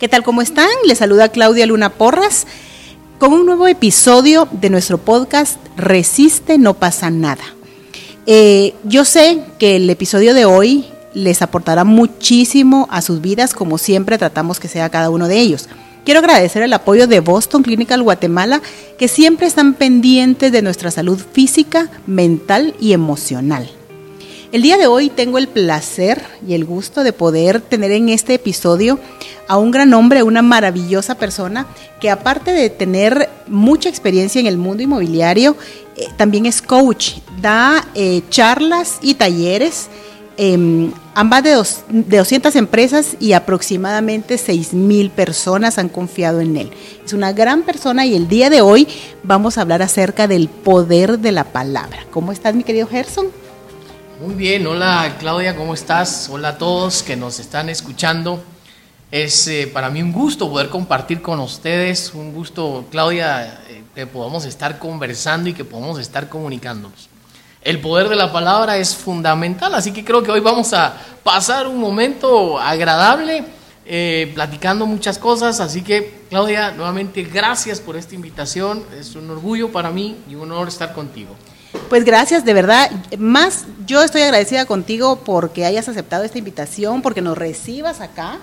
¿Qué tal? ¿Cómo están? Les saluda Claudia Luna Porras con un nuevo episodio de nuestro podcast Resiste, no pasa nada. Eh, yo sé que el episodio de hoy les aportará muchísimo a sus vidas, como siempre tratamos que sea cada uno de ellos. Quiero agradecer el apoyo de Boston Clinical Guatemala, que siempre están pendientes de nuestra salud física, mental y emocional. El día de hoy tengo el placer y el gusto de poder tener en este episodio a un gran hombre, una maravillosa persona que aparte de tener mucha experiencia en el mundo inmobiliario, eh, también es coach, da eh, charlas y talleres eh, ambas de, dos, de 200 empresas y aproximadamente 6 mil personas han confiado en él. Es una gran persona y el día de hoy vamos a hablar acerca del poder de la palabra. ¿Cómo estás, mi querido Gerson? Muy bien, hola Claudia, ¿cómo estás? Hola a todos que nos están escuchando. Es eh, para mí un gusto poder compartir con ustedes, un gusto, Claudia, eh, que podamos estar conversando y que podamos estar comunicándonos. El poder de la palabra es fundamental, así que creo que hoy vamos a pasar un momento agradable, eh, platicando muchas cosas, así que Claudia, nuevamente gracias por esta invitación, es un orgullo para mí y un honor estar contigo. Pues gracias, de verdad. Más yo estoy agradecida contigo porque hayas aceptado esta invitación, porque nos recibas acá,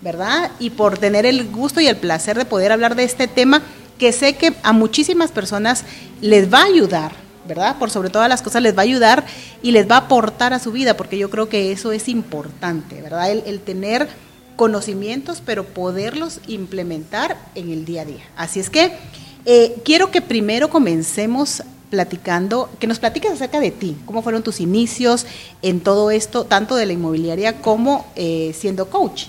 ¿verdad? Y por tener el gusto y el placer de poder hablar de este tema que sé que a muchísimas personas les va a ayudar, ¿verdad? Por sobre todas las cosas les va a ayudar y les va a aportar a su vida, porque yo creo que eso es importante, ¿verdad? El, tener conocimientos, pero poderlos implementar en el día a día. Así es que eh, quiero que primero comencemos platicando, que nos platiques acerca de ti, cómo fueron tus inicios en todo esto, tanto de la inmobiliaria como eh, siendo coach.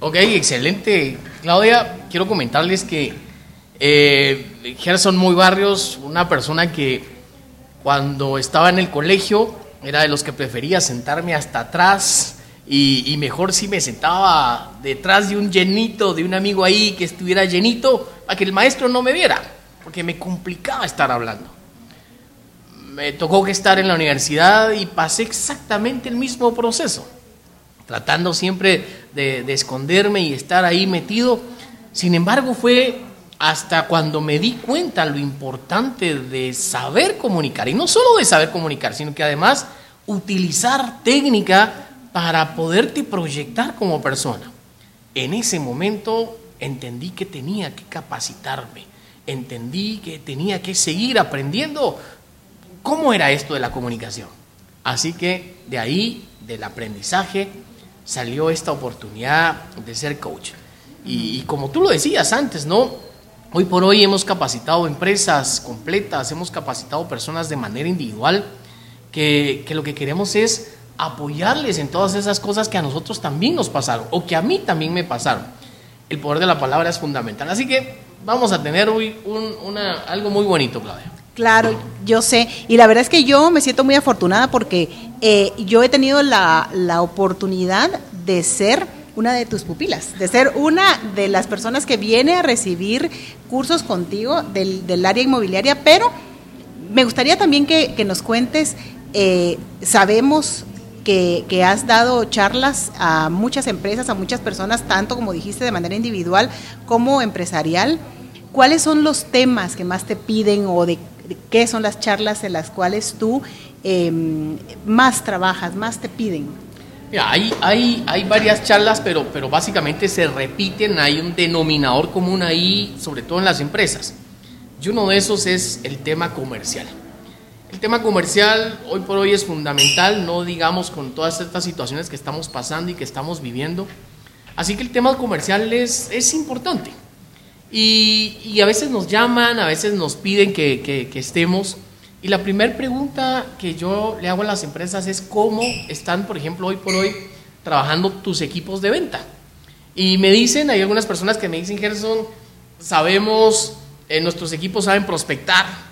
Ok, excelente. Claudia, quiero comentarles que eh, Gerson Muy Barrios, una persona que cuando estaba en el colegio era de los que prefería sentarme hasta atrás y, y mejor si me sentaba detrás de un llenito, de un amigo ahí que estuviera llenito, para que el maestro no me viera porque me complicaba estar hablando. Me tocó que estar en la universidad y pasé exactamente el mismo proceso, tratando siempre de, de, esconderme y estar ahí metido. Sin embargo, fue hasta cuando me di cuenta lo importante de saber comunicar, y no solo de saber comunicar, sino que además utilizar técnica para poderte proyectar como persona. En ese momento entendí que tenía que capacitarme entendí que tenía que seguir aprendiendo cómo era esto de la comunicación. Así que de ahí, del aprendizaje, salió esta oportunidad de ser coach. Y, como tú lo decías antes, ¿no? Hoy por hoy hemos capacitado empresas completas, hemos capacitado personas de manera individual, que, que lo que queremos es apoyarles en todas esas cosas que a nosotros también nos pasaron, o que a mí también me pasaron. El poder de la palabra es fundamental. Así que vamos a tener hoy un, una, algo muy bonito, Claudia. Claro, yo sé. Y la verdad es que yo me siento muy afortunada porque eh, yo he tenido la, la, oportunidad de ser una de tus pupilas, de ser una de las personas que viene a recibir cursos contigo del, del área inmobiliaria, pero me gustaría también que, que nos cuentes, eh, sabemos que, has dado charlas a muchas empresas, a muchas personas, tanto como dijiste de manera individual como empresarial. ¿Cuáles son los temas que más te piden o de, qué son las charlas en las cuales tú eh, más trabajas, más te piden? Hay, hay, hay varias charlas, pero, pero básicamente se repiten, hay un denominador común ahí, sobre todo en las empresas. Y uno de esos es el tema comercial. El tema comercial hoy por hoy es fundamental, no digamos con todas estas situaciones que estamos pasando y que estamos viviendo. Así que el tema comercial es, es importante. Y, y, a veces nos llaman, a veces nos piden que, que, que estemos. Y la primera pregunta que yo le hago a las empresas es cómo están, por ejemplo, hoy por hoy trabajando tus equipos de venta. Y me dicen, hay algunas personas que me dicen, Gerson, sabemos, eh, nuestros equipos saben prospectar,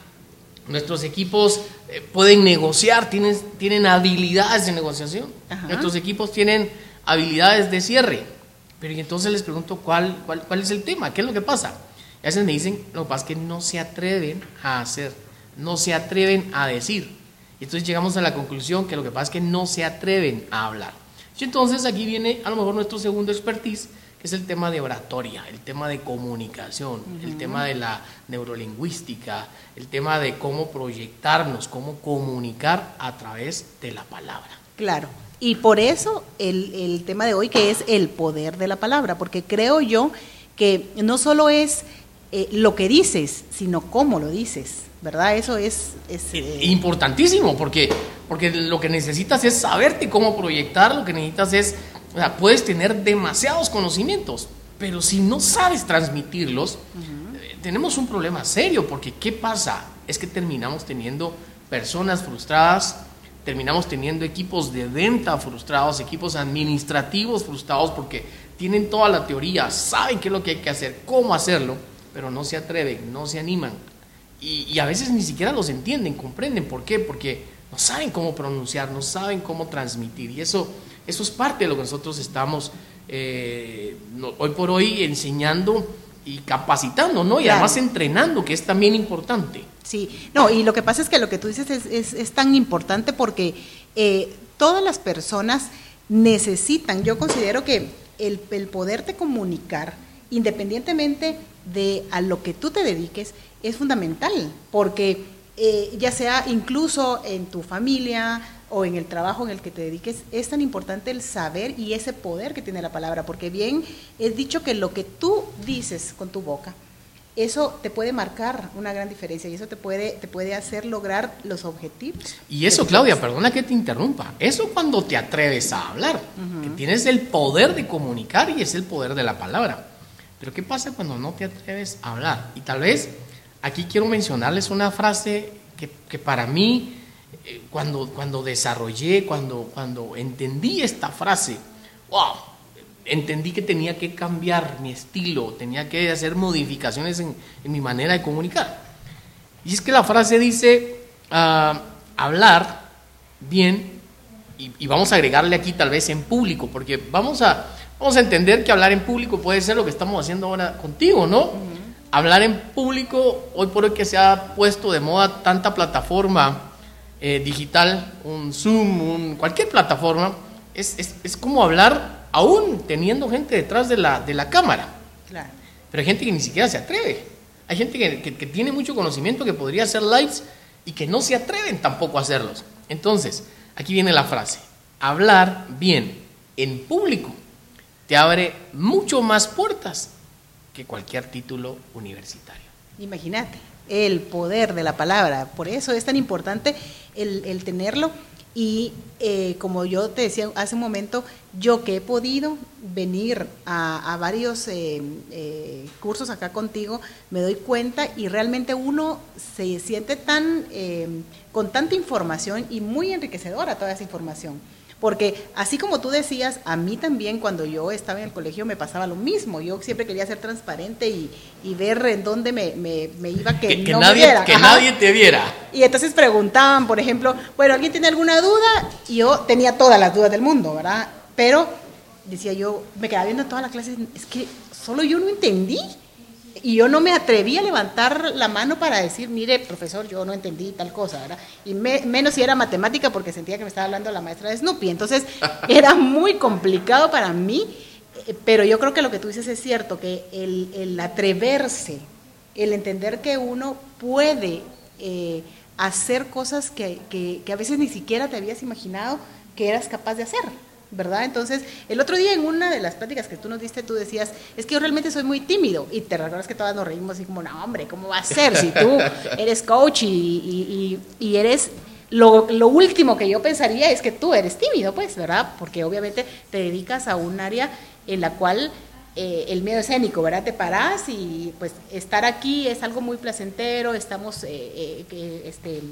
Nuestros equipos eh, pueden negociar, tienen, tienen habilidades de negociación. Ajá. Nuestros equipos tienen habilidades de cierre. Pero y entonces les pregunto cuál, cuál, cuál es el tema, qué es lo que pasa. Y a veces me dicen, lo que pasa es que no se atreven a hacer, no se atreven a decir. Y entonces llegamos a la conclusión que lo que pasa es que no se atreven a hablar. Y entonces aquí viene a lo mejor nuestro segundo expertise, que es el tema de oratoria, el tema de comunicación, el tema de la neurolingüística, el tema de cómo proyectarnos, cómo comunicar a través de la palabra. Claro. Y por eso el, el tema de hoy que es el poder de la palabra, porque creo yo que no solo es eh, lo que dices, sino cómo lo dices, ¿verdad? Eso es... Eh, Importantísimo, porque, porque lo que necesitas es saberte cómo proyectar, lo que necesitas es, o sea, puedes tener demasiados conocimientos, pero si no sabes transmitirlos, eh, tenemos un problema serio, porque ¿qué pasa? Es que terminamos teniendo personas frustradas, terminamos teniendo equipos de venta frustrados, equipos administrativos frustrados, porque tienen toda la teoría, saben qué es lo que hay que hacer, cómo hacerlo, pero no se atreven, no se animan. Y, a veces ni siquiera los entienden, comprenden. ¿Por qué? Porque no saben cómo pronunciar, no saben cómo transmitir. Y eso, eso es parte de lo que nosotros estamos eh, hoy por hoy enseñando y capacitando, ¿no? Y además entrenando, que es también importante. Sí, no, y lo que pasa es que lo que tú dices es, es, tan importante porque eh, todas las personas necesitan, yo considero que el, el poderte comunicar, independientemente de a lo que tú te dediques, es fundamental, porque eh, ya sea incluso en tu familia o en el trabajo en el que te dediques, es tan importante el saber y ese poder que tiene la palabra, porque bien es dicho que lo que tú dices con tu boca, eso te puede marcar una gran diferencia y eso te puede, te puede hacer lograr los objetivos. Y eso, Claudia, perdona que te interrumpa, eso cuando te atreves a hablar, que tienes el poder de comunicar y es el poder de la palabra. Pero ¿qué pasa cuando no te atreves a hablar? Y tal vez aquí quiero mencionarles una frase que, para mí, eh, cuando, cuando desarrollé, cuando, cuando entendí esta frase, wow, entendí que tenía que cambiar mi estilo, tenía que hacer modificaciones en, mi manera de comunicar. Y es que la frase dice, ah, hablar bien, y, vamos a agregarle aquí tal vez en público, porque vamos a, vamos a entender que hablar en público puede ser lo que estamos haciendo ahora contigo, ¿no? Hablar en público, hoy por hoy que se ha puesto de moda tanta plataforma eh, digital, un Zoom, un, cualquier plataforma, es, es, como hablar aún teniendo gente detrás de la, de la cámara. Claro. Pero hay gente que ni siquiera se atreve. Hay gente que, que, que tiene mucho conocimiento que podría hacer lives y que no se atreven tampoco a hacerlos. Entonces, aquí viene la frase. Hablar bien en público te abre mucho más puertas que cualquier título universitario. Imagínate, el poder de la palabra, por eso es tan importante el, tenerlo. Y eh, como yo te decía hace un momento, yo que he podido venir a, varios eh, eh, cursos acá contigo, me doy cuenta y realmente uno se siente tan con tanta información y muy enriquecedora toda esa información. Porque así como tú decías, a mí también cuando yo estaba en el colegio me pasaba lo mismo. Yo siempre quería ser transparente y, ver en dónde me, iba que, que, nadie, Que nadie te viera. Y entonces preguntaban, por ejemplo, bueno, ¿alguien tiene alguna duda? Y yo tenía todas las dudas del mundo, ¿verdad? Pero decía yo, me quedaba viendo todas las clases, es que solo yo no entendí. Y yo no me atreví a levantar la mano para decir, mire, profesor, yo no entendí tal cosa, ¿verdad? Y menos si era matemática porque sentía que me estaba hablando la maestra de Snoopy. Entonces era muy complicado para mí, eh, pero yo creo que lo que tú dices es cierto, que el, atreverse, el entender que uno puede eh, hacer cosas que, que a veces ni siquiera te habías imaginado que eras capaz de hacer. ¿Verdad? Entonces, el otro día en una de las pláticas que tú nos diste, tú decías, es que yo realmente soy muy tímido. Y te recuerdas que todas nos reímos así como, no, hombre, ¿cómo va a ser si tú eres coach y, eres... Lo, último que yo pensaría es que tú eres tímido, pues, ¿verdad? Porque obviamente te dedicas a un área en la cual eh, el miedo escénico, ¿verdad? Te parás y pues estar aquí es algo muy placentero, estamos eh, eh, este,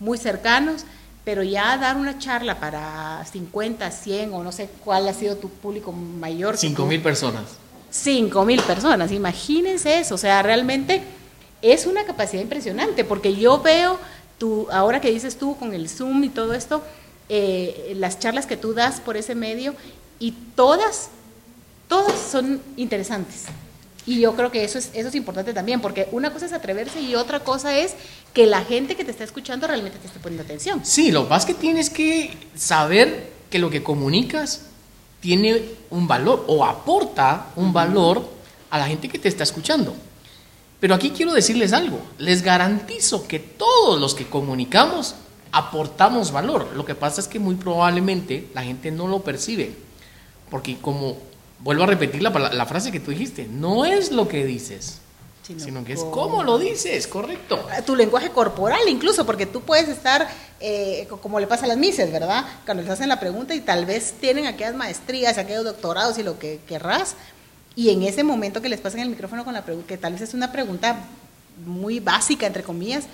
muy cercanos pero ya dar una charla para 50, 100 o no sé cuál ha sido tu público mayor. 5 mil personas. 5 mil personas, imagínense eso, o sea, realmente es una capacidad impresionante, porque yo veo, tú, ahora que dices tú con el Zoom y todo esto, eh, las charlas que tú das por ese medio, y todas, todas son interesantes. Y yo creo que eso es, eso es importante también, porque una cosa es atreverse y otra cosa es que la gente que te está escuchando realmente te esté poniendo atención. Sí, lo más que tienes que saber que lo que comunicas tiene un valor o aporta un valor a la gente que te está escuchando. Pero aquí quiero decirles algo, les garantizo que todos los que comunicamos aportamos valor. Lo que pasa es que muy probablemente la gente no lo percibe. Porque como, vuelvo a repetir la, la frase que tú dijiste, no es lo que dices, sino, que es cómo lo dices, correcto. Ah, tu lenguaje corporal incluso, porque tú puedes estar, eh, como le pasa a las mises, ¿verdad? Cuando les hacen la pregunta y tal vez tienen aquellas maestrías, aquellos doctorados y lo que querrás, y en ese momento que les pasan el micrófono con la pregunta, que tal vez es una pregunta muy básica, entre comillas,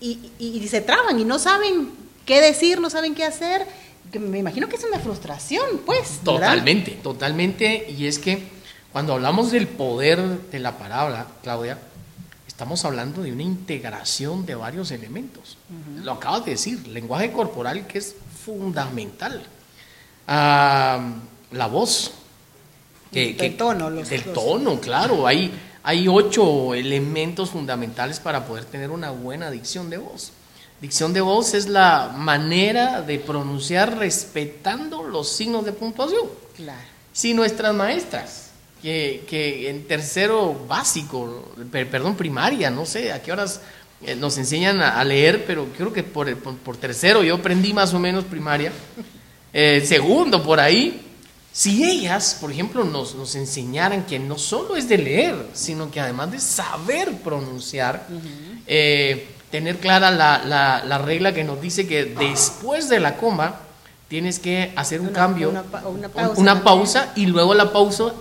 y, y, se traban y no saben qué decir, no saben qué hacer, me imagino que es una frustración, pues. Totalmente, totalmente, y es que cuando hablamos del poder de la palabra, Claudia, estamos hablando de una integración de varios elementos. Lo acabas de decir, lenguaje corporal que es fundamental. Ah, la voz. Que, el tono. Los, el tono, claro. Hay, hay ocho elementos fundamentales para poder tener una buena dicción de voz. Dicción de voz es la manera de pronunciar respetando los signos de puntuación. Claro. Si nuestras maestras que, en tercero básico, perdón, primaria, no sé a qué horas eh, nos enseñan a, leer, pero creo que por, por, tercero yo aprendí más o menos primaria, eh, segundo por ahí, si ellas, por ejemplo, nos, nos, enseñaran que no solo es de leer, sino que además de saber pronunciar, eh, tener clara la, la, la, regla que nos dice que después de la coma tienes que hacer un cambio, una, pausa, una pausa y luego la pausa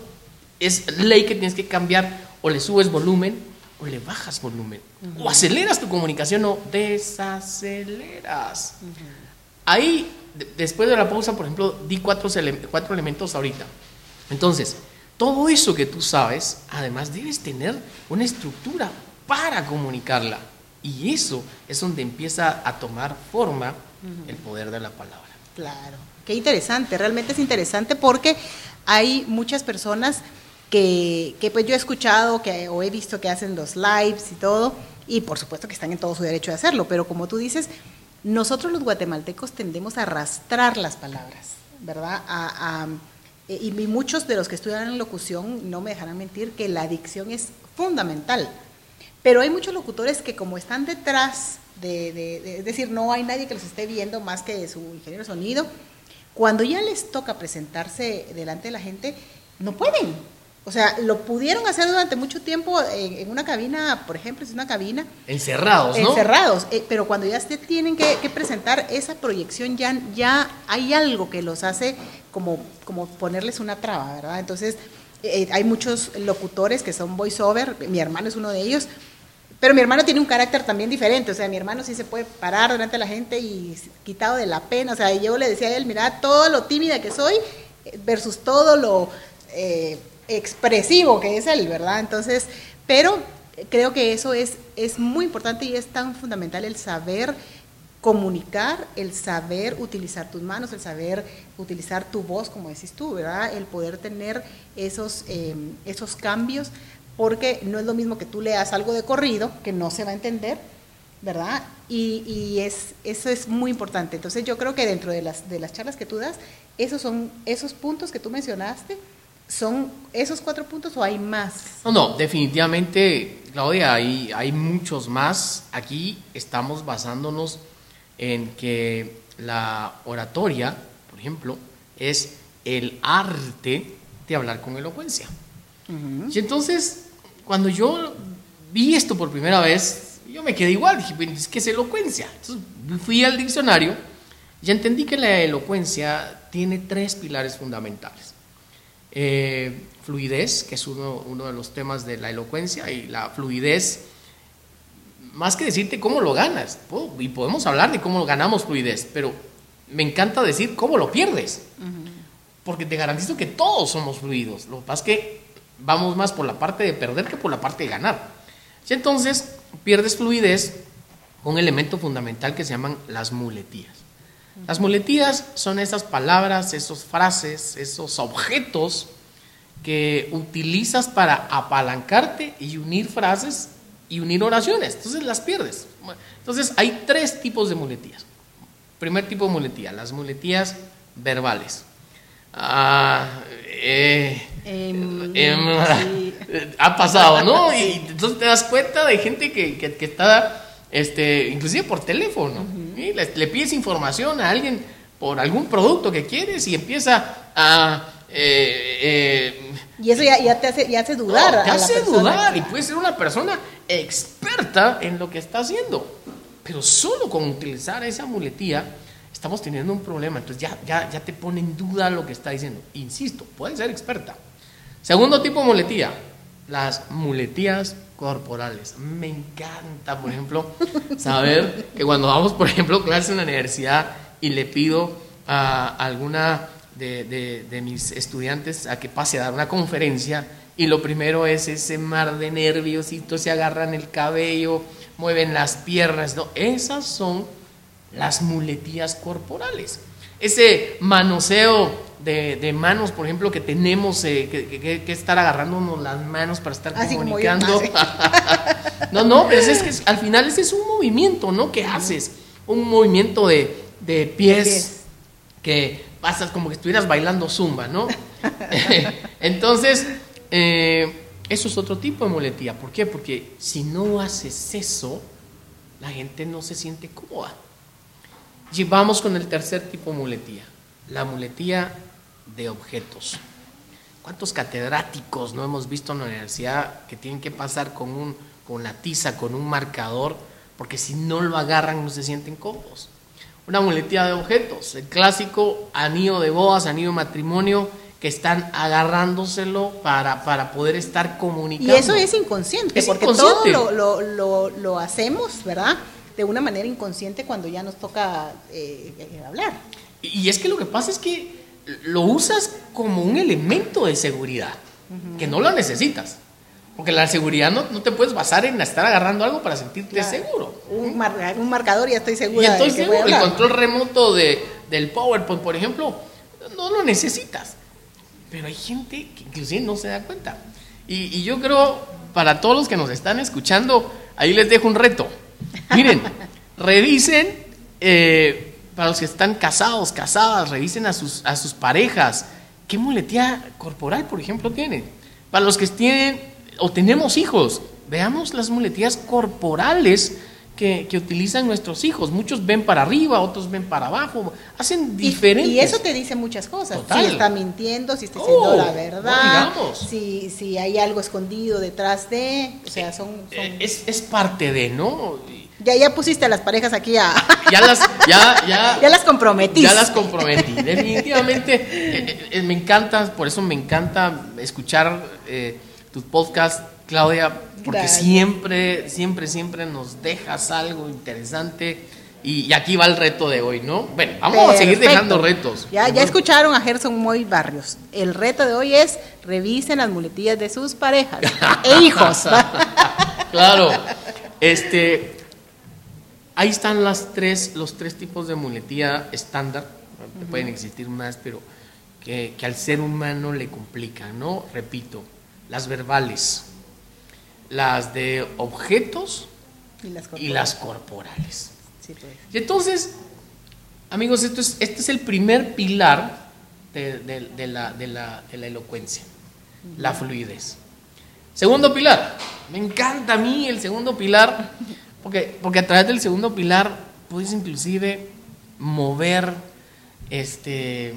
es ley que tienes que cambiar o le subes volumen o le bajas volumen. O aceleras tu comunicación o desaceleras. Ahí, después de la pausa, por ejemplo, di cuatro, cuatro elementos ahorita. Entonces, todo eso que tú sabes, además debes tener una estructura para comunicarla. Y eso es donde empieza a tomar forma el poder de la palabra. Claro, qué interesante, realmente es interesante porque hay muchas personas que, pues yo he escuchado que, o he visto que hacen los lives y todo, y por supuesto que están en todo su derecho de hacerlo, pero como tú dices, nosotros los guatemaltecos tendemos a arrastrar las palabras, ¿verdad? y muchos de los que estudian locución no me dejarán mentir que la dicción es fundamental, pero hay muchos locutores que como están detrás de, es decir, no hay nadie que los esté viendo más que su ingeniero de sonido, cuando ya les toca presentarse delante de la gente, no pueden, o sea, lo pudieron hacer durante mucho tiempo en, una cabina, por ejemplo, es una cabina. Encerrados, ¿no? Encerrados, eh, pero cuando ya se tienen que, presentar esa proyección, ya, ya hay algo que los hace como, como ponerles una traba, ¿verdad? Entonces, eh, hay muchos locutores que son voiceover, mi hermano es uno de ellos, pero mi hermano tiene un carácter también diferente, o sea, mi hermano sí se puede parar delante de la gente y quitado de la pena, o sea, yo le decía a él, mira, todo lo tímida que soy versus todo lo... Eh, expresivo que es él, ¿verdad? Entonces, pero creo que eso es, es muy importante y es tan fundamental el saber comunicar, el saber utilizar tus manos, el saber utilizar tu voz, como decís tú, ¿verdad? El poder tener esos, em, esos cambios, porque no es lo mismo que tú leas algo de corrido, que no se va a entender, ¿verdad? Y, es, eso es muy importante. Entonces yo creo que dentro de las, de las charlas que tú das, esos son esos puntos que tú mencionaste, ¿Son esos cuatro puntos o hay más? No, no, definitivamente, Claudia, hay, hay muchos más. Aquí estamos basándonos en que la oratoria, por ejemplo, es el arte de hablar con elocuencia. Y entonces, cuando yo vi esto por primera vez, yo me quedé igual, dije, ¿qué es elocuencia? Entonces fui al diccionario y entendí que la elocuencia tiene tres pilares fundamentales. Eh, fluidez, que es uno, uno, de los temas de la elocuencia, y la fluidez, más que decirte cómo lo ganas, y podemos hablar de cómo ganamos fluidez, pero me encanta decir cómo lo pierdes, porque te garantizo que todos somos fluidos, lo que pasa es que vamos más por la parte de perder que por la parte de ganar. Y entonces pierdes fluidez con un elemento fundamental que se llaman las muletías. Las muletías son esas palabras, esas frases, esos objetos que utilizas para apalancarte y unir frases y unir oraciones. Entonces las pierdes. Entonces hay tres tipos de muletías. Primer tipo de muletía, las muletías verbales. ah, eh, Em, em, sí. ha pasado, ¿no? Y entonces te das cuenta de gente que, que- que está, este, inclusive por teléfono, le, le pides información a alguien por algún producto que quieres y empieza a... eh, eh, Y eso ya, ya te hace, ya hace dudar. no, te hace dudar y puede ser una persona experta en lo que está haciendo. Pero solo con utilizar esa muletilla estamos teniendo un problema. Entonces ya, ya, ya te pone en duda lo que está diciendo. Insisto, puede ser experta. Segundo tipo de muletilla, las muletillas corporales. Me encanta, por ejemplo, saber que cuando vamos, por ejemplo, clase en la universidad y le pido a alguna de, de- mis estudiantes a que pase a dar una conferencia y lo primero es ese mar de nerviositos, se agarran el cabello, mueven las piernas, ¿no? Esas son las muletillas corporales. Ese manoseo de, de manos, por ejemplo, que tenemos eh, que, que- que estar agarrándonos las manos para estar Así comunicando. no, no, pero es que es- al final ese es un movimiento, ¿no? Que haces? Un movimiento de, de pies, pies. que pasas como que estuvieras bailando zumba, ¿no? Entonces, eh, eso es otro tipo de muletilla. ¿Por qué? Porque si no haces eso, la gente no se siente cómoda. Y vamos con el tercer tipo de muletilla, la muletilla de objetos. ¿Cuántos catedráticos no hemos visto en la universidad que tienen que pasar con, un, con la tiza, con un marcador, porque si no lo agarran no se sienten cómodos? Una muletilla de objetos, el clásico anillo de bodas, anillo de matrimonio, que están agarrándoselo para, para poder estar Y comunicando. eso es inconsciente, Es porque inconsciente. todo lo, lo, lo, lo hacemos, ¿verdad? De una manera inconsciente cuando ya nos toca eh, hablar. Y es que lo que pasa es que lo usas como un elemento de seguridad, que no lo necesitas. Porque la seguridad no, no te puedes basar en estar agarrando algo para sentirte Claro. seguro. Un, mar- un marcador ya estoy Y segura estoy de que voy a seguro, el control remoto de, del PowerPoint, por ejemplo, no lo necesitas. Pero hay gente que inclusive no se da cuenta. Y, y yo creo, para todos los que nos están escuchando, ahí les dejo un reto. Miren, revisen, eh, para los que están casados, casadas, revisen a sus, a sus parejas. ¿Qué muletilla corporal, por ejemplo, tienen? Para los que tienen o tenemos hijos, veamos las muletillas corporales que, que utilizan nuestros hijos. Muchos ven para arriba, otros ven para abajo, hacen diferentes. Y, eso te dice muchas cosas. Total. Si está mintiendo, si está Oh, diciendo la no verdad, si, si hay algo escondido detrás de. O sea, son. son- Eh, es, es parte de, ¿no? Ya, ya pusiste a las parejas aquí a. Ya las, ya, ya, ya las comprometiste. Ya las comprometí. Definitivamente eh, eh, me encanta, por eso me encanta escuchar eh, tus podcasts, Claudia, porque Gracias. siempre, siempre, siempre nos dejas algo interesante. Y, y aquí va el reto de hoy, ¿no? Bueno, vamos a seguir dejando retos. Ya, ya escucharon a Gerson Moy Barrios. El reto de hoy es revisen las muletillas de sus parejas e hijos. claro. Este, ahí están las tres, los tres tipos de muletilla estándar. Pueden existir más, pero que, que al ser humano le complican, ¿no? Repito, las verbales, las de objetos y las y las corporales. Sí, pues. Y entonces, amigos, esto es, este es el primer pilar de, de- de la, de la- de la elocuencia, la fluidez. Segundo pilar, me encanta a mí el segundo pilar, porque, porque a través del segundo pilar puedes inclusive mover, este,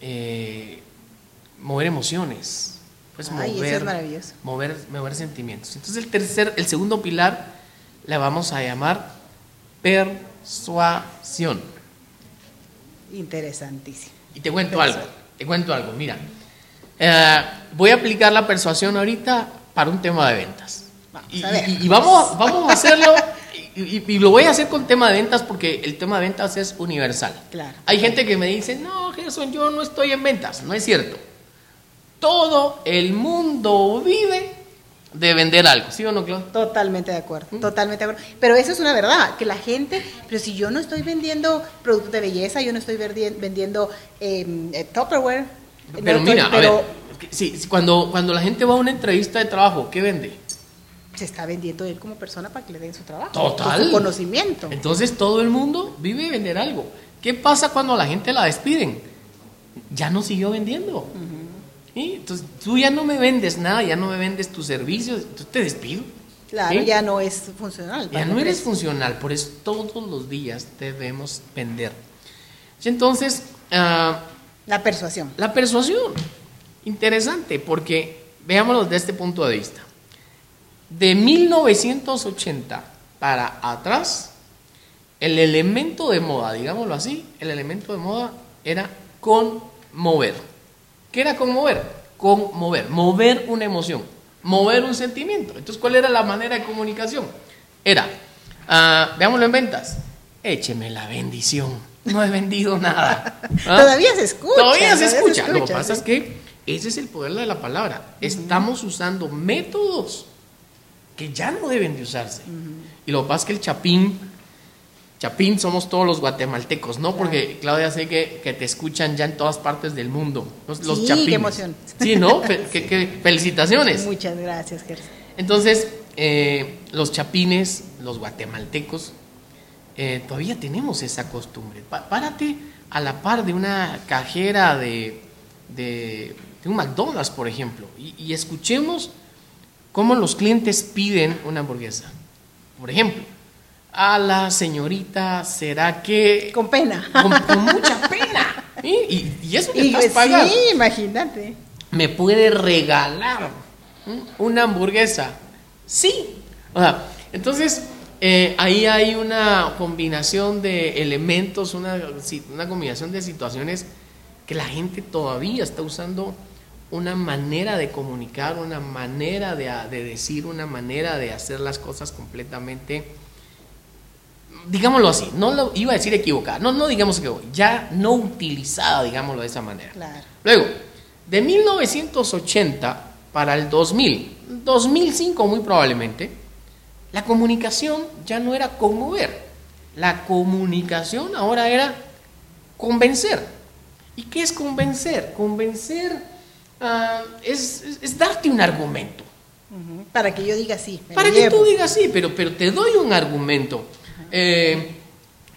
eh, mover emociones, Ay, eso mover, es maravilloso. mover, mover sentimientos. Entonces el tercer, el segundo pilar le vamos a llamar persuasión. Interesantísimo. Y te cuento algo, te cuento algo, mira. Eh, voy a aplicar la persuasión ahorita para un tema de ventas. Vamos y- y vamos, vamos a hacerlo, y, lo voy a hacer con tema de ventas porque el tema de ventas es universal. Claro. Hay gente que me dice, no, Gerson, yo no estoy en ventas. No es cierto. Todo el mundo vive de vender algo, ¿sí o no, Claudio? Totalmente de acuerdo, totalmente de acuerdo. Pero eso es una verdad, que la gente, pero si yo no estoy vendiendo productos de belleza, yo no estoy vendiendo eh, eh, Tupperware. no Pero estoy- mira, pero a ver, sí, sí, cuando, cuando la gente va a una entrevista de trabajo, ¿qué vende? Se está vendiendo él como persona para que le den su trabajo, Total. su conocimiento. Entonces todo el mundo vive de vender algo. ¿Qué pasa cuando a la gente la despiden? ya no siguió vendiendo. ¿Sí? Entonces, tú ya no me vendes nada, ya no me vendes tus servicios, entonces te despido. Claro, ¿Sí? ya no es funcional. Ya no eres funcional, por eso todos los días debemos vender. Entonces, ah, La persuasión. la persuasión, interesante, porque veámoslo desde este punto de vista. De 1980 para atrás, el elemento de moda, digámoslo así, el elemento de moda era conmover. ¿Qué era conmover? Conmover, mover una emoción, mover un sentimiento. Entonces, ¿cuál era la manera de comunicación? Era, ah, veámoslo en ventas, écheme la bendición, no he vendido nada. ¿Ah? Todavía se escucha. Todavía se escucha. Lo que pasa sí. es que ese es el poder de la palabra. Estamos usando métodos que ya no deben de usarse. Y lo que pasa es que el chapín, chapín somos todos los guatemaltecos, ¿no? Porque Claudia sé que, que te escuchan ya en todas partes del mundo. Los, los Sí, qué chapines. emoción. Sí, ¿no? Fe- que- que- felicitaciones. Muchas gracias, Gerson. Entonces, eh, los chapines, los guatemaltecos, eh, todavía tenemos esa costumbre. Pa- párate a la par de una cajera de, de- de un McDonald's, por ejemplo, y, y escuchemos cómo los clientes piden una hamburguesa. Por ejemplo, a la señorita, ¿será que... Con pena. Con, con mucha pena. ¿sí? Y, y eso que Y, estás pagando sí, imagínate. me puede regalar una hamburguesa. Sí. O sea, entonces, eh, ahí hay una combinación de elementos, una, una combinación de situaciones que la gente todavía está usando una manera de comunicar, una manera de, decir, una manera de hacer las cosas completamente, digámoslo así, no lo iba a decir equivocada, no, no digamos que ya no utilizada, digámoslo de esa manera. Claro. Luego, de 1980 para el 2000, 2005 muy probablemente, la comunicación ya no era conmover. La comunicación ahora era convencer. ¿Y qué es convencer? Convencer ah, es, es- es darte un argumento. Para que yo diga sí. Para que tú digas sí, pero, pero te doy un argumento. Eh,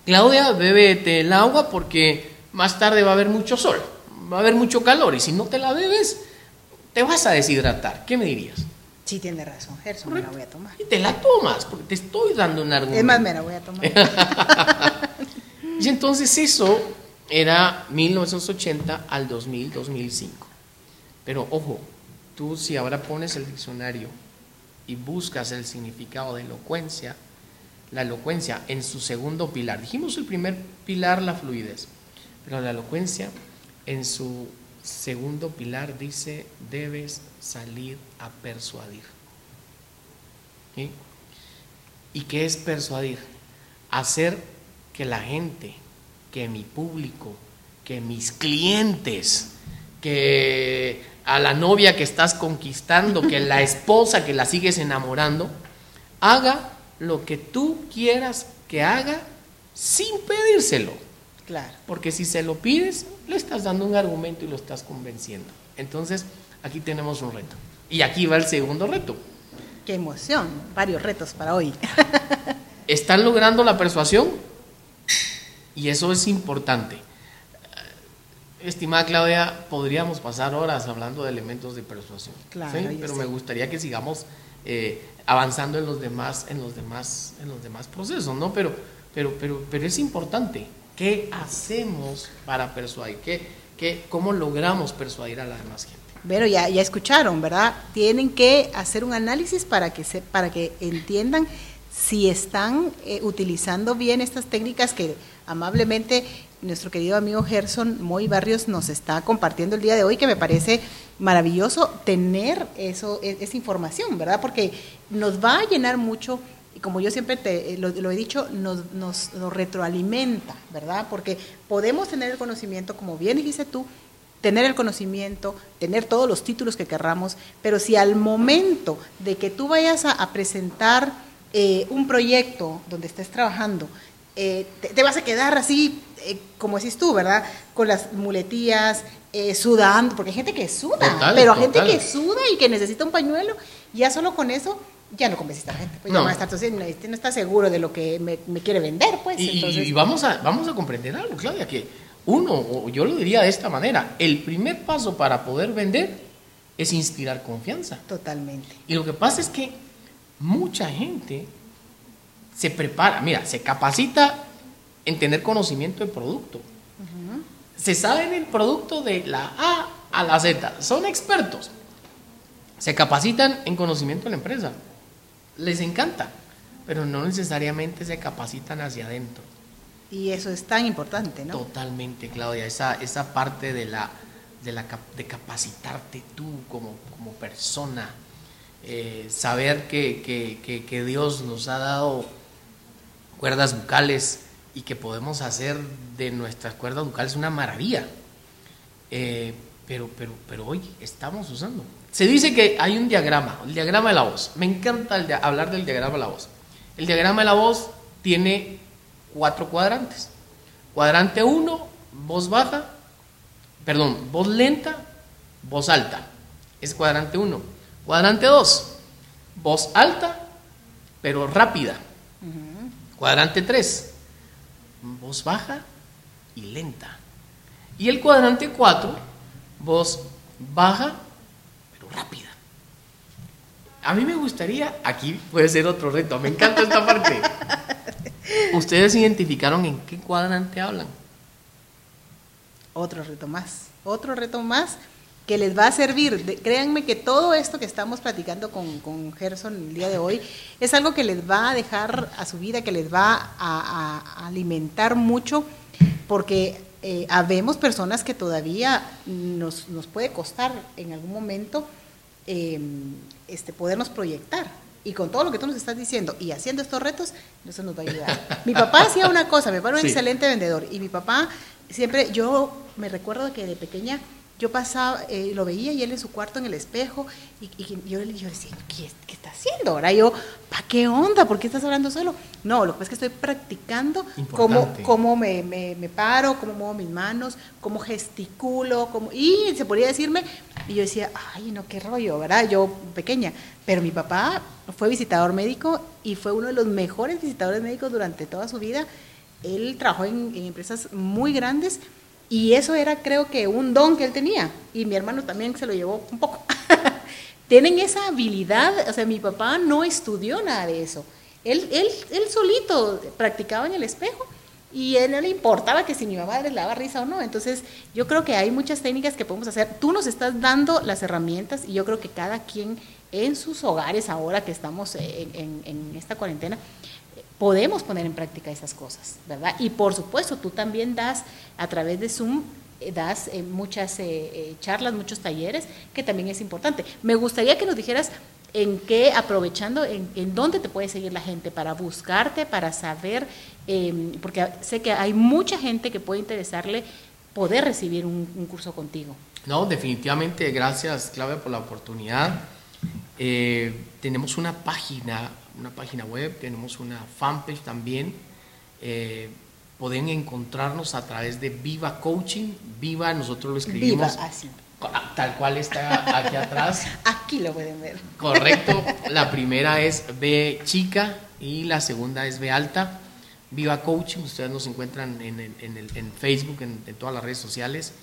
Claudia, bébete el agua porque más tarde va a haber mucho sol, va a haber mucho calor y si no te la bebes, te vas a deshidratar. ¿Qué me dirías? Sí, tiene razón, Gerson, me la voy a tomar. Y te la tomas porque te estoy dando un argumento. Es más, me la voy a tomar. Y entonces eso era 1980 al 2000, 2005. Pero ojo, tú si ahora pones el diccionario y buscas el significado de elocuencia, la elocuencia en su segundo pilar, dijimos el primer pilar, la fluidez, pero la elocuencia en su segundo pilar dice, debes salir a persuadir. ¿Y qué es persuadir? Hacer que la gente, que mi público, que mis clientes, que a la novia que estás conquistando, que la esposa que la sigues enamorando, haga lo que tú quieras que haga sin pedírselo. Claro. Porque si se lo pides, le estás dando un argumento y lo estás convenciendo. Entonces, aquí tenemos un reto. Y aquí va el segundo reto. Qué emoción. Varios retos para hoy. ¿Están logrando la persuasión? Y eso es importante. Estimada Claudia, podríamos pasar horas hablando de elementos de persuasión. Claro, ¿sí? Pero sé. me gustaría que sigamos eh, avanzando en los demás, en los demás, en los demás procesos, ¿no? Pero, pero, pero, pero es importante. ¿Qué hacemos para persuadir? ¿Qué, qué, ¿Cómo logramos persuadir a la demás gente? Pero ya, ya escucharon, ¿verdad? Tienen que hacer un análisis para que, se, para que entiendan si están eh, utilizando bien estas técnicas que amablemente nuestro querido amigo Gerson Moy Barrios nos está compartiendo el día de hoy, que me parece maravilloso tener eso, e- esa información, ¿verdad? Porque nos va a llenar mucho y como yo siempre te eh, lo, he dicho, nos, retroalimenta, ¿verdad? Porque podemos tener el conocimiento, como bien dijiste tú, tener el conocimiento, tener todos los títulos que querramos, pero si al momento de que tú vayas a, a presentar eh, un proyecto donde estés trabajando, eh, te, te vas a quedar así, eh, como decís tú, ¿verdad? Con las muletillas, eh, sudando, porque hay gente que suda, Total, pero hay gente que suda y que necesita un pañuelo, ya solo con eso ya no convenciste a la gente. Pues No. ya va a estar, entonces, no, este no está seguro de lo que me, me quiere vender, pues. Y, y- entonces, y vamos, a, vamos a comprender algo, Claudia, que uno, yo lo diría de esta manera, el primer paso para poder vender es inspirar confianza. Totalmente. Y lo que pasa es que mucha gente se prepara, mira, se capacita en tener conocimiento del producto. Se saben el producto de la A a la Z. Son expertos. Se capacitan en conocimiento de la empresa. Les encanta, pero no necesariamente se capacitan hacia adentro. Y eso es tan importante, ¿no? Totalmente, Claudia. Esa, esa parte de, la, de, la, de capacitarte tú como, como persona. Eh, saber que, que, que Dios nos ha dado cuerdas bucales y que podemos hacer de nuestras cuerdas bucales una maravilla. Eh, pero, pero, pero hoy estamos usando. Se dice que hay un diagrama, el diagrama de la voz. Me encanta hablar del diagrama de la voz. El diagrama de la voz tiene cuatro cuadrantes. Cuadrante 1, voz baja, perdón, voz lenta, voz alta. Es cuadrante 1. Cuadrante 2, voz alta, pero rápida. Cuadrante 3, voz baja y lenta. Y el cuadrante 4, voz baja, pero rápida. A mí me gustaría, aquí puede ser otro reto, me encanta esta parte. ¿Ustedes identificaron en qué cuadrante hablan? Otro reto más, otro reto más que les va a servir. créanme que todo esto que estamos platicando con, con Gerson el día de hoy es algo que les va a dejar a su vida, que les va a, alimentar mucho, porque eh, habemos personas que todavía nos, nos, puede costar en algún momento em, este, podernos proyectar. Y con todo lo que tú nos estás diciendo y haciendo estos retos, eso nos va a ayudar. mi papá hacía una cosa, mi papá era un excelente vendedor y mi papá siempre, yo me recuerdo que de pequeña yo pasaba, eh, lo veía y él en su cuarto en el espejo y, yo, yo, decía, ¿qué, ¿qué, está haciendo? Ahora yo, ¿para qué onda? ¿Por qué estás hablando solo? No, lo que pasa es que estoy practicando cómo, cómo me, me, paro, cómo muevo mis manos, cómo gesticulo, cómo, y se podía decirme, y yo decía, ay, no, qué rollo, ¿verdad? Yo pequeña, pero mi papá fue visitador médico y fue uno de los mejores visitadores médicos durante toda su vida. Él trabajó en, en empresas muy grandes y eso era, creo que, un don que él tenía. Y mi hermano también se lo llevó un poco. Tienen esa habilidad, o sea, mi papá no estudió nada de eso. Él, él, él solito practicaba en el espejo y él no le importaba que si mi mamá le daba risa o no. Entonces, yo creo que hay muchas técnicas que podemos hacer. Tú nos estás dando las herramientas y yo creo que cada quien en sus hogares, ahora que estamos en, en esta cuarentena, podemos poner en práctica esas cosas, ¿verdad? Y por supuesto, tú también das a través de Zoom, eh, das eh, muchas eh, charlas, muchos talleres, que también es importante. Me gustaría que nos dijeras en qué, aprovechando, en, dónde te puede seguir la gente para buscarte, para saber, em, porque sé que hay mucha gente que puede interesarle poder recibir un, un curso contigo. No, definitivamente, gracias Claudia por la oportunidad. tenemos una página una página web, tenemos una fanpage también. Eh, pueden encontrarnos a través de Viva Coaching. Viva, nosotros lo escribimos. Viva, así. Tal cual está aquí atrás. Aquí lo pueden ver. Correcto. La primera es B chica y la segunda es B alta. Viva Coaching, ustedes nos encuentran en, en, Facebook, en, todas las redes sociales.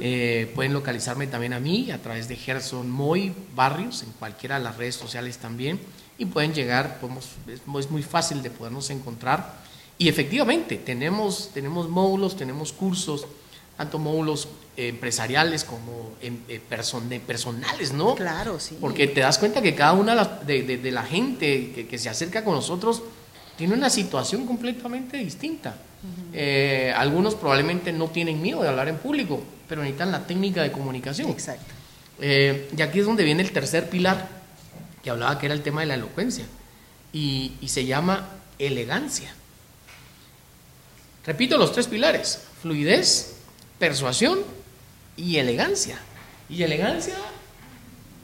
Eh, pueden localizarme también a mí a través de Gerson Moy Barrios, en cualquiera de las redes sociales también y pueden llegar, podemos, es, muy fácil de podernos encontrar. Y efectivamente, tenemos, tenemos módulos, tenemos cursos, tanto módulos empresariales como en, eh, personales, ¿no? Claro, sí. Porque te das cuenta que cada una de, de, la gente que, se acerca con nosotros tiene una situación completamente distinta. Eh, algunos probablemente no tienen miedo de hablar en público, pero necesitan la técnica de comunicación. Exacto. Eh, y aquí es donde viene el tercer pilar, que hablaba que era el tema de la elocuencia, y, se llama elegancia. Repito los tres pilares, fluidez, persuasión y elegancia. Y elegancia,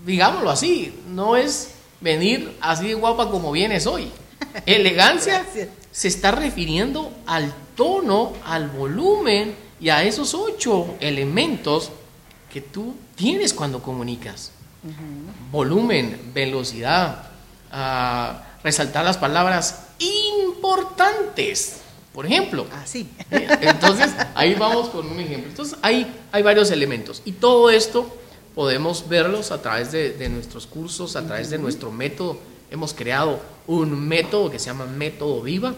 digámoslo así, no es venir así de guapa como vienes hoy. Elegancia se está refiriendo al tono, al volumen y a esos ocho elementos que tú tienes cuando comunicas volumen, velocidad, resaltar las palabras importantes. por ejemplo. Ah, sí. Entonces, ahí vamos con un ejemplo. Entonces, hay, hay varios elementos. Y todo esto podemos verlos a través de, nuestros cursos, a través de nuestro método. Hemos creado un método que se llama método viva.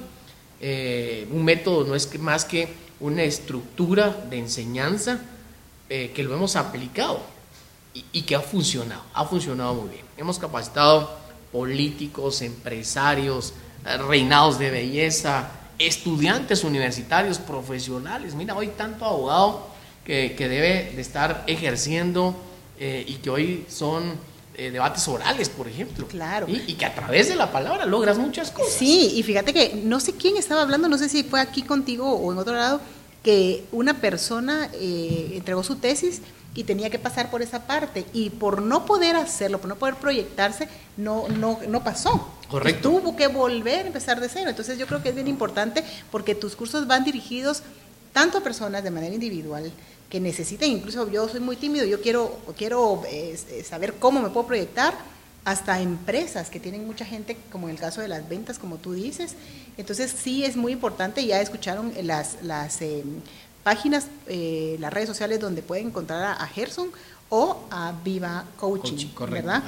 Eh, un método no es más que una estructura de enseñanza eh, que lo hemos aplicado y, y que ha funcionado, ha funcionado muy bien. Hemos capacitado políticos, empresarios, eh, reinados de belleza, estudiantes universitarios, profesionales. Mira, hoy tanto abogado que, debe de estar ejerciendo eh, y que hoy son eh, debates orales, por ejemplo. Claro. Y, que a través de la palabra logras muchas cosas. Sí, y fíjate que no sé quién estaba hablando, no sé si fue aquí contigo o en otro lado, que una persona eh, entregó su tesis y tenía que pasar por esa parte y por no poder hacerlo, por no poder proyectarse, no no no pasó. Correcto. tuvo que volver a empezar de cero. Entonces yo creo que es bien importante porque tus cursos van dirigidos tanto a personas de manera individual que necesiten, incluso yo soy muy tímido, yo quiero quiero eh, saber cómo me puedo proyectar hasta empresas que tienen mucha gente, como en el caso de las ventas, como tú dices. Entonces sí es muy importante, ya escucharon las, las eh, páginas, eh, las redes sociales donde pueden encontrar a, Gerson o a Viva Coaching, ¿verdad?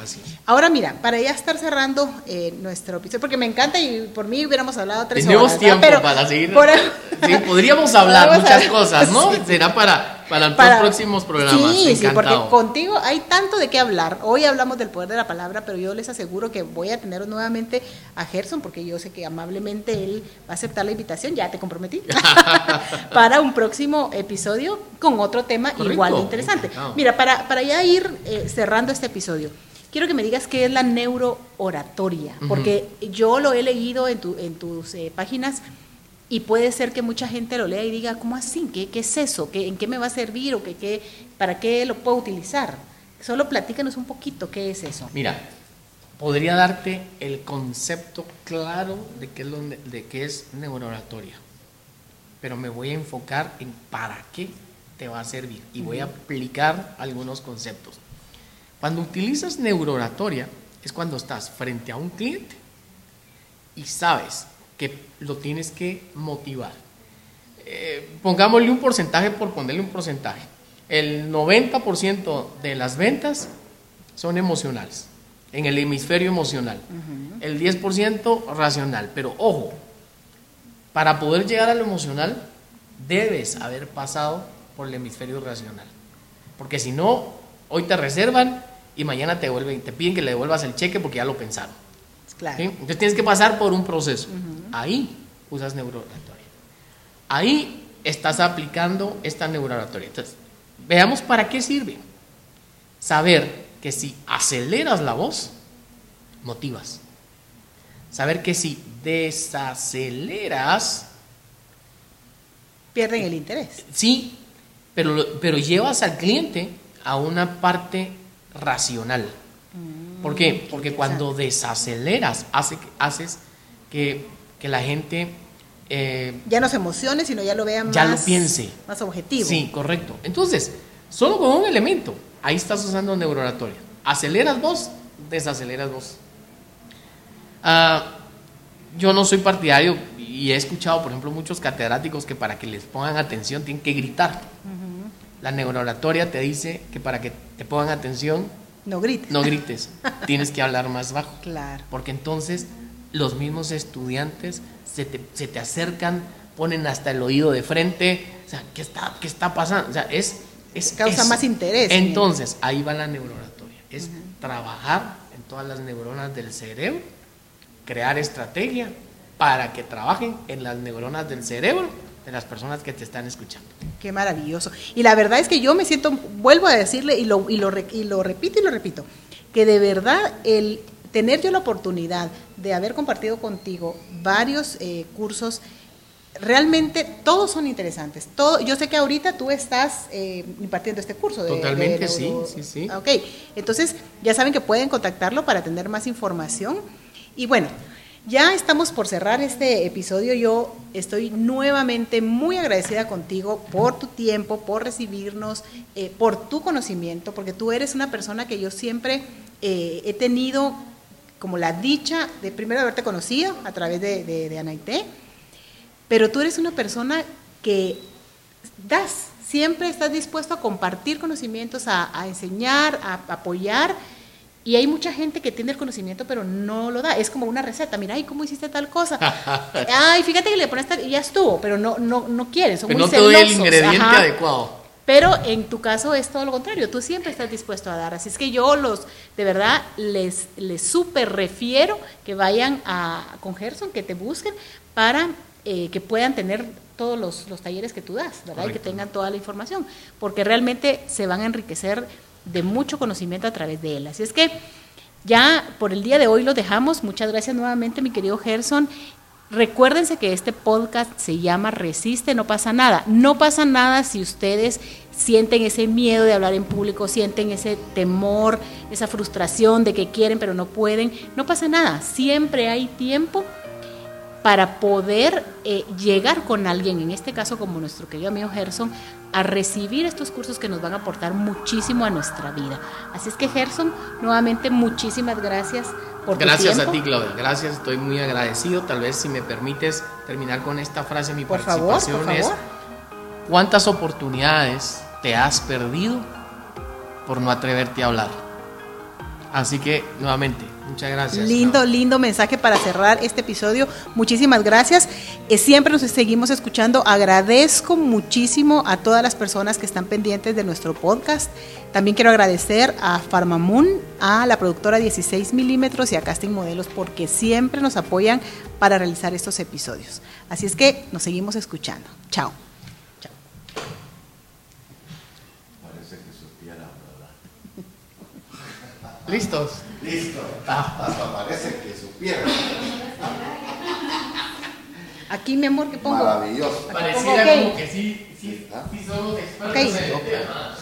Ahora mira, para ya estar cerrando eh, nuestro episodio, porque me encanta y por mí hubiéramos hablado tres Tenemos tiempo para seguir. sí, podríamos hablar muchas cosas, ¿no? Será para para los próximos programas. Sí, sí, porque contigo hay tanto de qué hablar. Hoy hablamos del poder de la palabra, pero yo les aseguro que voy a tener nuevamente a Gerson, porque yo sé que amablemente él va a aceptar la invitación, ya te comprometí, para un próximo episodio con otro tema igual de interesante. Mira, para, para ya ir eh, cerrando este episodio, quiero que me digas qué es la neurooratoria, porque yo lo he leído en, tu, en tus eh, páginas y puede ser que mucha gente lo lea y diga, ¿cómo así? ¿Qué, qué es eso? ¿Qué, ¿En qué me va a servir? ¿O qué, qué, para qué lo puedo utilizar? Solo platícanos un poquito qué es eso. Mira, podría darte el concepto claro de qué es, lo, de qué es neurooratoria, pero me voy a enfocar en para qué te va a servir y voy a aplicar algunos conceptos. Cuando utilizas neurooratoria es cuando estás frente a un cliente y sabes que lo tienes que motivar. Eh, pongámosle un porcentaje por ponerle un porcentaje. El 90% de las ventas son emocionales, en el hemisferio emocional. El 10% racional. Pero ojo, para poder llegar a lo emocional, debes haber pasado por el hemisferio racional. Porque si no, hoy te reservan y mañana te, vuelven, te piden que le devuelvas el cheque porque ya lo pensaron. Entonces tienes que pasar por un proceso. Ahí usas neurooratoria. Ahí estás aplicando esta neurooratoria. Entonces, veamos para qué sirve. Saber que si aceleras la voz, motivas. Saber que si desaceleras... Pierden el interés. Sí, pero, pero llevas al cliente a una parte racional. ¿Por qué? Porque cuando desaceleras, hace, haces que, la gente... Eh, ya no se emocione, sino ya lo vea más... Ya lo piense. Más objetivo. Sí, correcto. Entonces, solo con un elemento, ahí estás usando neurooratoria. Aceleras vos, desaceleras vos. Ah, yo no soy partidario y he escuchado, por ejemplo, muchos catedráticos que para que les pongan atención tienen que gritar. La neurooratoria te dice que para que te pongan atención no grites. No grites. Tienes que hablar más bajo. Claro. Porque entonces los mismos estudiantes se te, acercan, ponen hasta el oído de frente. O sea, ¿qué está, qué está pasando? O sea, es. es Causa más interés. Entonces, ahí va la neurooratoria. Es trabajar en todas las neuronas del cerebro, crear estrategia para que trabajen en las neuronas del cerebro de las personas que te están escuchando. Qué maravilloso. Y la verdad es que yo me siento, vuelvo a decirle y lo, y lo, y lo repito y lo repito, que de verdad el tener yo la oportunidad de haber compartido contigo varios eh, cursos, realmente todos son interesantes. Todo, yo sé que ahorita tú estás eh, impartiendo este curso. De, Totalmente, sí, sí, sí. Ok, entonces ya saben que pueden contactarlo para tener más información. Y bueno, ya estamos por cerrar este episodio. Yo estoy nuevamente muy agradecida contigo por tu tiempo, por recibirnos, eh, por tu conocimiento, porque tú eres una persona que yo siempre eh, he tenido como la dicha de primero haberte conocido a través de, de, Anaité, pero tú eres una persona que das, siempre estás dispuesto a compartir conocimientos, a enseñar, a apoyar. Y hay mucha gente que tiene el conocimiento pero no lo da. Es como una receta. Mira, ay, ¿cómo hiciste tal cosa? ay, fíjate que le pones tal y ya estuvo, pero no, no, no quieren. Son Pero muy no te doy el ingrediente ajá. adecuado. Pero en tu caso es todo lo contrario, tú siempre estás dispuesto a dar. Así es que yo los, de verdad, les, les súper refiero que vayan a, con Gerson, que te busquen para eh, que puedan tener todos los, los talleres que tú das, ¿verdad? Y que tengan toda la información, porque realmente se van a enriquecer de mucho conocimiento a través de él. Así es que ya por el día de hoy lo dejamos. Muchas gracias nuevamente, mi querido Gerson. Recuérdense que este podcast se llama Resiste, no pasa nada. No pasa nada si ustedes sienten ese miedo de hablar en público, sienten ese temor, esa frustración de que quieren pero no pueden. No pasa nada. Siempre hay tiempo para poder eh, llegar con alguien, en este caso como nuestro querido amigo Gerson, a recibir estos cursos que nos van a aportar muchísimo a nuestra vida. Así es que Gerson, nuevamente muchísimas gracias por tu Gracias a tiempo. ti, Claudia. Gracias, estoy muy agradecido. Tal vez si me permites terminar con esta frase, mi Por favor, participación por es favor. ¿cuántas oportunidades te has perdido por no atreverte a hablar? Así que, nuevamente, muchas gracias. Lindo, lindo mensaje para cerrar este episodio. Muchísimas gracias. Eh, siempre nos seguimos escuchando. Agradezco muchísimo a todas las personas que están pendientes de nuestro podcast. También quiero agradecer a Farmamoon, a la productora 16 milímetros y a Casting Modelos porque siempre nos apoyan para realizar estos episodios. Así es que nos seguimos escuchando. Chao. Parece que supiera, ¿verdad? ¿Listos? Listo. Ah. Hasta parece que supiera. Aquí, mi amor, ¿qué pongo? Maravilloso. Pareciera como que sí, sí, sí somos expertos Ok. en el tema.